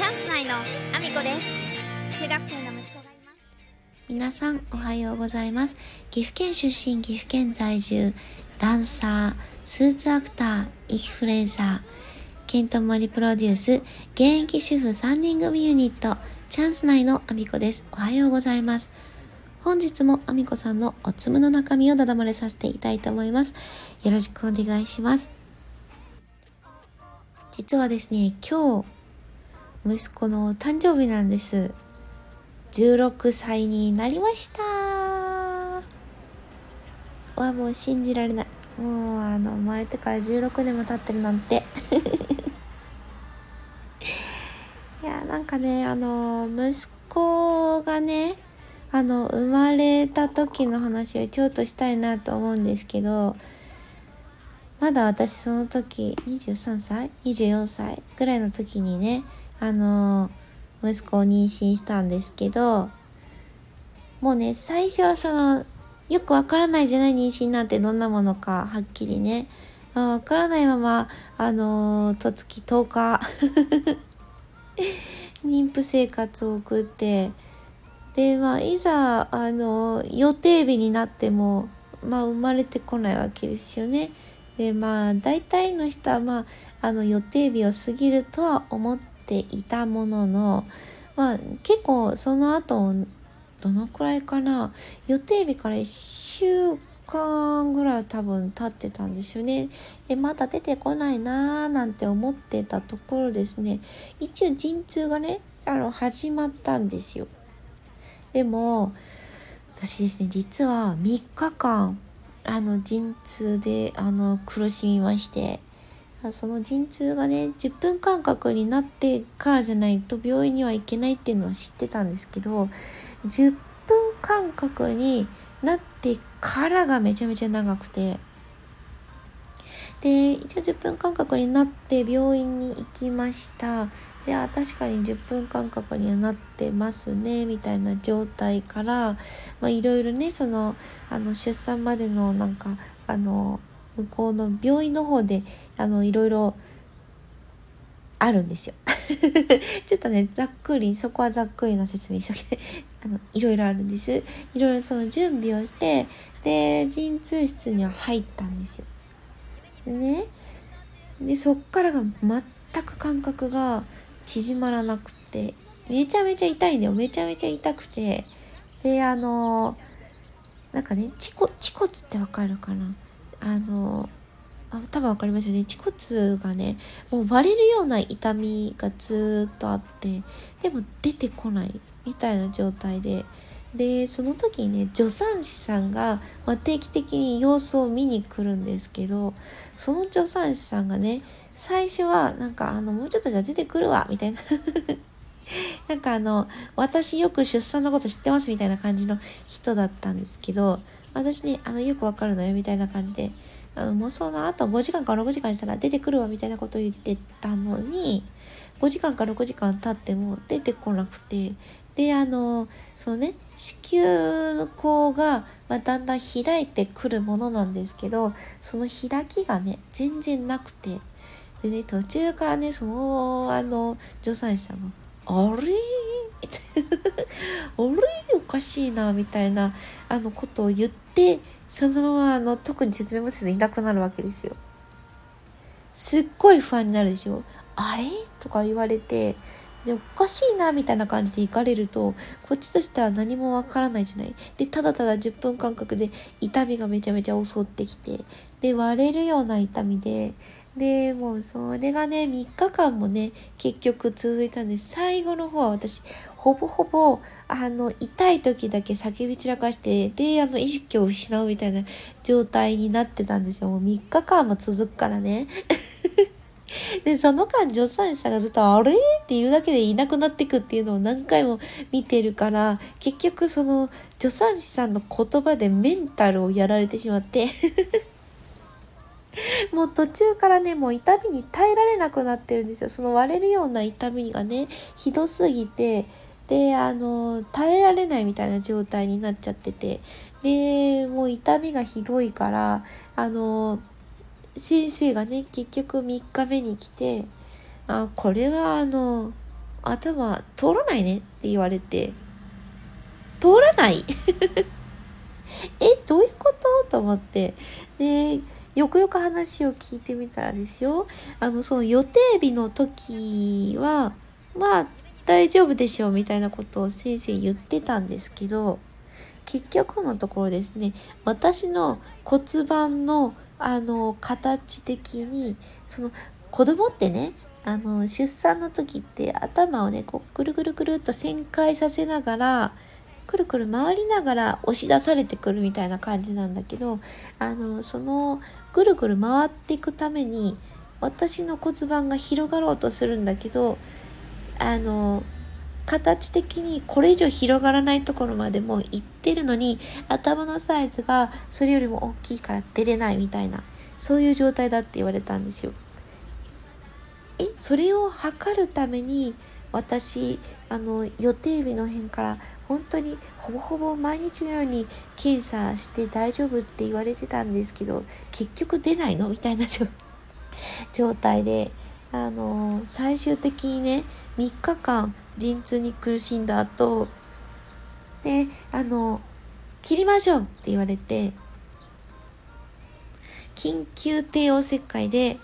チャンス内のアミコです。中学生の息子がいます。皆さんおはようございます岐阜県出身岐阜県在住ダンサースーツアクターインフルエンサーケントモリプロデュース現役主婦3人組ユニットチャンス内のアミコですおはようございます本日もアミコさんのおつむの中身をだだまれさせていきたいと思います。よろしくお願いします。実はですね今日息子の誕生日なんです。16歳になりました。わもう信じられない。もうあの生まれてから16年も経ってるなんて。いやなんかねあの息子がねあの生まれた時の話をちょっとしたいなと思うんですけどまだ私その時23歳 ?24 歳？ぐらいの時にねあの息子を妊娠したんですけどもうね最初はそのよくわからないじゃない妊娠なんてどんなものかはっきりねわからないままあのとつき10日 妊婦生活を送ってでまあいざあの予定日になってもまあ生まれてこないわけですよね。でまあ大体の人はまああの予定日を過ぎるとは思ってていたもののまあ結構その後どのくらいかな予定日から1週間ぐらい多分経ってたんですよね。でまだ出てこないなーなんて思ってたところですね一応陣痛がねあの始まったんですよ。でも私ですね実は3日間あの陣痛であの苦しみましてその陣痛がね10分間隔になってからじゃないと病院には行けないっていうのは知ってたんですけど10分間隔になってからがめちゃめちゃ長くて。で一応10分間隔になって病院に行きました。であ確かに10分間隔にはなってますねみたいな状態からいろいろねそのあの出産までのなんかあの向こうの病院の方であのいろいろあるんですよ。ちょっとねざっくりそこはざっくりな説明しとけ。あのいろいろあるんです。いろいろその準備をしてで陣痛室には入ったんですよ。でねでそっからが全く感覚が縮まらなくてめちゃめちゃ痛いんだよ。めちゃめちゃ痛くて。であのなんかねチコチコツってわかるかな？あのあ多分わかりますよね。恥骨がねもう割れるような痛みがずっとあってでも出てこないみたいな状態で。でその時にね助産師さんが、まあ、定期的に様子を見に来るんですけどその助産師さんがね最初はなんかあのもうちょっとじゃ出てくるわみたいな。なんかあの私よく出産のこと知ってますみたいな感じの人だったんですけど私ねあのよくわかるのよみたいな感じで。あのもうその後5時間か6時間したら出てくるわみたいなこと言ってたのに5時間か6時間経っても出てこなくて。であのそのね子宮口が、まあ、だんだん開いてくるものなんですけどその開きがね全然なくて。でね途中からねそのあの助産師さんが「あれ?」あれおかしいなみたいなあのことを言ってそのままあの特に説明もせずいなくなるわけですよ。すっごい不安になるでしょ。あれ？とか言われてでおかしいなみたいな感じで行かれるとこっちとしては何もわからないじゃない。でただただ10分間隔で痛みがめちゃめちゃ襲ってきてで割れるような痛みででもうそれがね3日間もね結局続いたんです。最後の方は私ほぼほぼあの痛い時だけ叫び散らかしてであの意識を失うみたいな状態になってたんですよ。もう3日間も続くからね。でその間助産師さんがずっと「あれ?」って言うだけでいなくなってくっていうのを何回も見てるから結局その助産師さんの言葉でメンタルをやられてしまって。もう途中からねもう痛みに耐えられなくなってるんですよ。その割れるような痛みがねひどすぎて。であの耐えられないみたいな状態になっちゃってて。でもう痛みがひどいからあの先生がね結局3日目に来てあこれはあの頭通らないねって言われて、通らない？え、どういうこと？と思って。で、よくよく話を聞いてみたらですよ。あの、その予定日の時は、まあ、大丈夫でしょうみたいなことを先生言ってたんですけど、結局のところですね、私の骨盤の、あの、形的に、その、子供ってね、あの、出産の時って頭をね、こう、ぐるぐるぐるっと旋回させながら、くるくる回りながら押し出されてくるみたいな感じなんだけどあのそのぐるぐる回っていくために私の骨盤が広がろうとするんだけどあの形的にこれ以上広がらないところまでも行ってるのに頭のサイズがそれよりも大きいから出れないみたいなそういう状態だって言われたんですよ。えそれを測るために私あの予定日の辺から本当にほぼほぼ毎日のように検査して大丈夫って言われてたんですけど結局出ないの？みたいな状態であの最終的にね3日間陣痛に苦しんだ後であの切りましょうって言われて緊急帝王切開で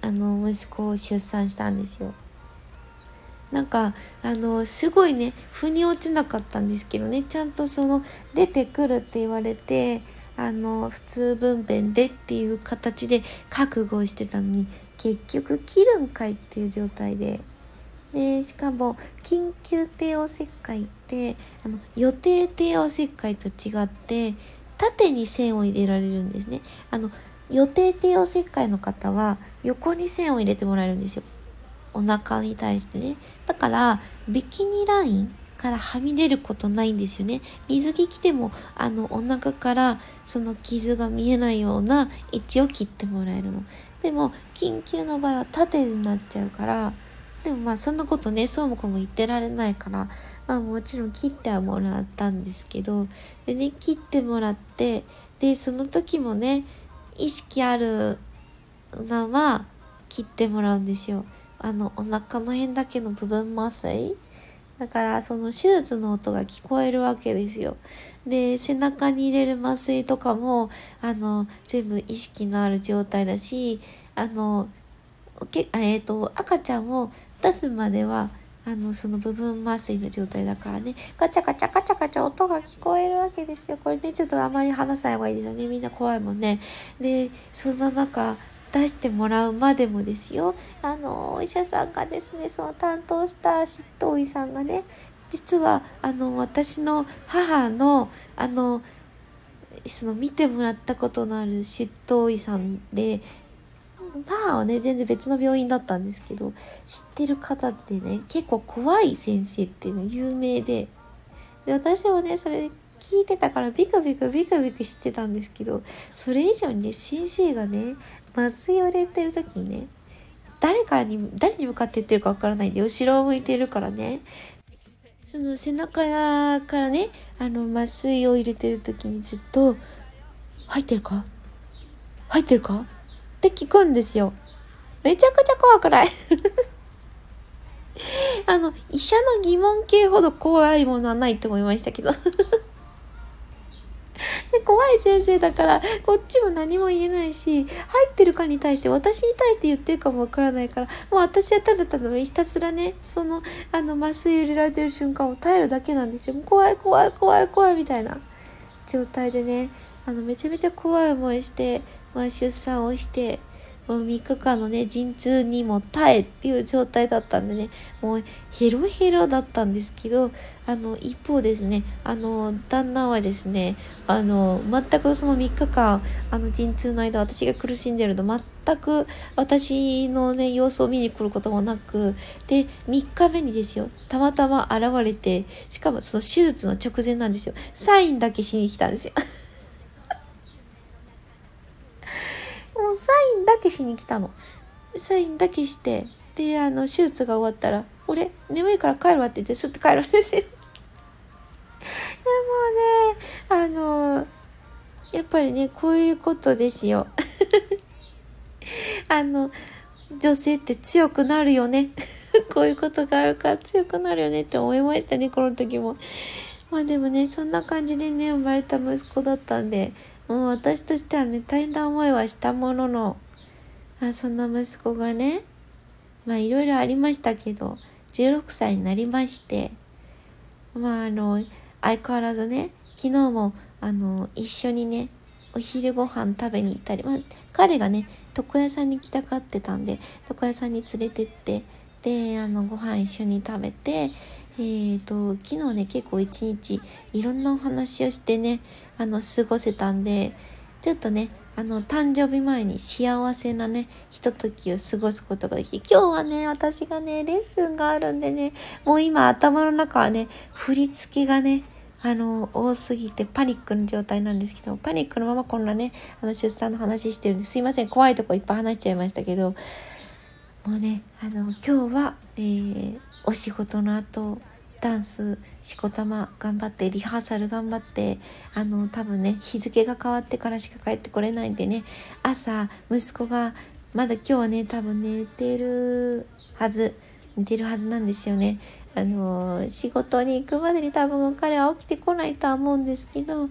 あの息子を出産したんですよ。なんかあのすごいね腑に落ちなかったんですけどねちゃんとその出てくるって言われてあの普通分娩でっていう形で覚悟してたのに結局切るんかいっていう状態で。でしかも緊急帝王切開ってあの予定帝王切開と違って縦に線を入れられるんですね。あの予定帝王切開の方は横に線を入れてもらえるんですよ。お腹に対してね。だから、ビキニラインからはみ出ることないんですよね。水着着ても、あの、お腹からその傷が見えないような位置を切ってもらえるの。でも、緊急の場合は縦になっちゃうから、でもまあそんなことね、そうもこも言ってられないから、まあもちろん切ってはもらったんですけど、でね、切ってもらって、で、その時もね、意識あるまま切ってもらうんですよ。あの、お腹の辺だけの部分麻酔だからその手術の音が聞こえるわけですよ。で、背中に入れる麻酔とかも、あの、全部意識のある状態だし、あの、けえっ、ー、と、赤ちゃんを出すまでは、あの、その部分麻酔の状態だからね、ガチャガチャガチャガチャ音が聞こえるわけですよ。これね、ちょっとあまり話さない方がいいですよね。みんな怖いもんね。で、そんな中、出してもらうまでもですよ。あのお医者さんがですねその担当した執刀医さんがね実はあの私の母のあのその見てもらったことのある執刀医さんで母はね全然別の病院だったんですけど知ってる方ってね結構怖い先生っていうの有名で。で私はねそれ聞いてたからビクビクビクビクしてたんですけどそれ以上にね先生がね麻酔を入れてる時にね誰かに誰に向かって言ってるかわからないんで後ろを向いてるからねその背中からねあの麻酔を入れてる時にずっと「入ってるか入ってるか?」って聞くんですよ。めちゃくちゃ怖くないあの医者の疑問系ほど怖いものはないと思いましたけど怖い先生だからこっちも何も言えないし入ってるかに対して私に対して言ってるかもわからないからもう私はただただひたすらねそのあの麻酔入れられてる瞬間を耐えるだけなんですよ。怖い怖い怖い怖いみたいな状態でねあのめちゃめちゃ怖い思いして、まあ、出産をして3日間のね、陣痛にも耐えっていう状態だったんでね、もうヘロヘロだったんですけど、あの、一方ですね、あの、旦那はですね、あの、全くその3日間、あの、陣痛の間、私が苦しんでるの、全く私のね、様子を見に来ることもなく、で、3日目にですよ、たまたま現れて、しかもその手術の直前なんですよ、サインだけしに来たんですよ。もうサインだけしに来たの。サインだけして、で、あの、手術が終わったら、俺、眠いから帰るわって言って、すって帰るんですよ。でもね、あの、やっぱりね、こういうことですよ。あの、女性って強くなるよね。こういうことがあるから強くなるよねって思いましたね、この時も。まあでもね、そんな感じでね、生まれた息子だったんで、もう私としてはね、大変な思いはしたものの、あそんな息子がね、まあいろいろありましたけど、16歳になりまして、まああの、相変わらずね、昨日もあの、一緒にね、お昼ご飯食べに行ったり、まあ、彼がね、床屋さんに来たがってたんで、床屋さんに連れてって、で、あの、ご飯一緒に食べて、えーと、昨日ね、結構一日いろんなお話をしてね、あの、過ごせたんで、ちょっとね、あの、誕生日前に幸せなね、ひとときを過ごすことができて、今日はね、私がね、レッスンがあるんでね、もう今頭の中はね、振り付けがね、あの、多すぎてパニックの状態なんですけど、パニックのままこんなね、あの、出産の話してるんですいません、怖いとこいっぱい話しちゃいましたけど、もうね、あの、今日は、えー、お仕事の後、ダンス、しこたま頑張って、リハーサル頑張って、あの、多分ね、日付が変わってからしか帰ってこれないんでね、朝、息子が、まだ今日はね、多分寝てるはず、寝てるはずなんですよね。あの仕事に行くまでに多分彼は起きてこないとは思うんですけどあ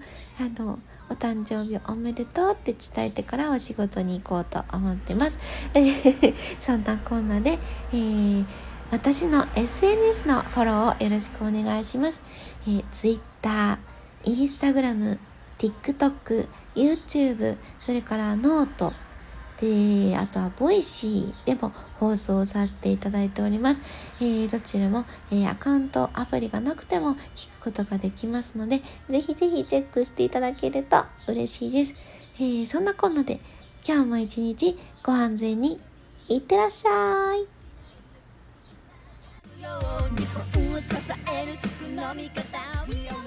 のお誕生日おめでとうって伝えてからお仕事に行こうと思ってます。そんなこんなで、えー、私の SNS のフォローをよろしくお願いします。えー、Twitter、Instagram、TikTok、YouTube、それから note、で、あとは Voicy でも放送させていただいております。えー、どちらも、えー、アカウント、アプリがなくても聞くことができますので、ぜひぜひチェックしていただけると嬉しいです。えー、そんなこんなで、今日も一日ご安全にいってらっしゃい。日本を支える食の味方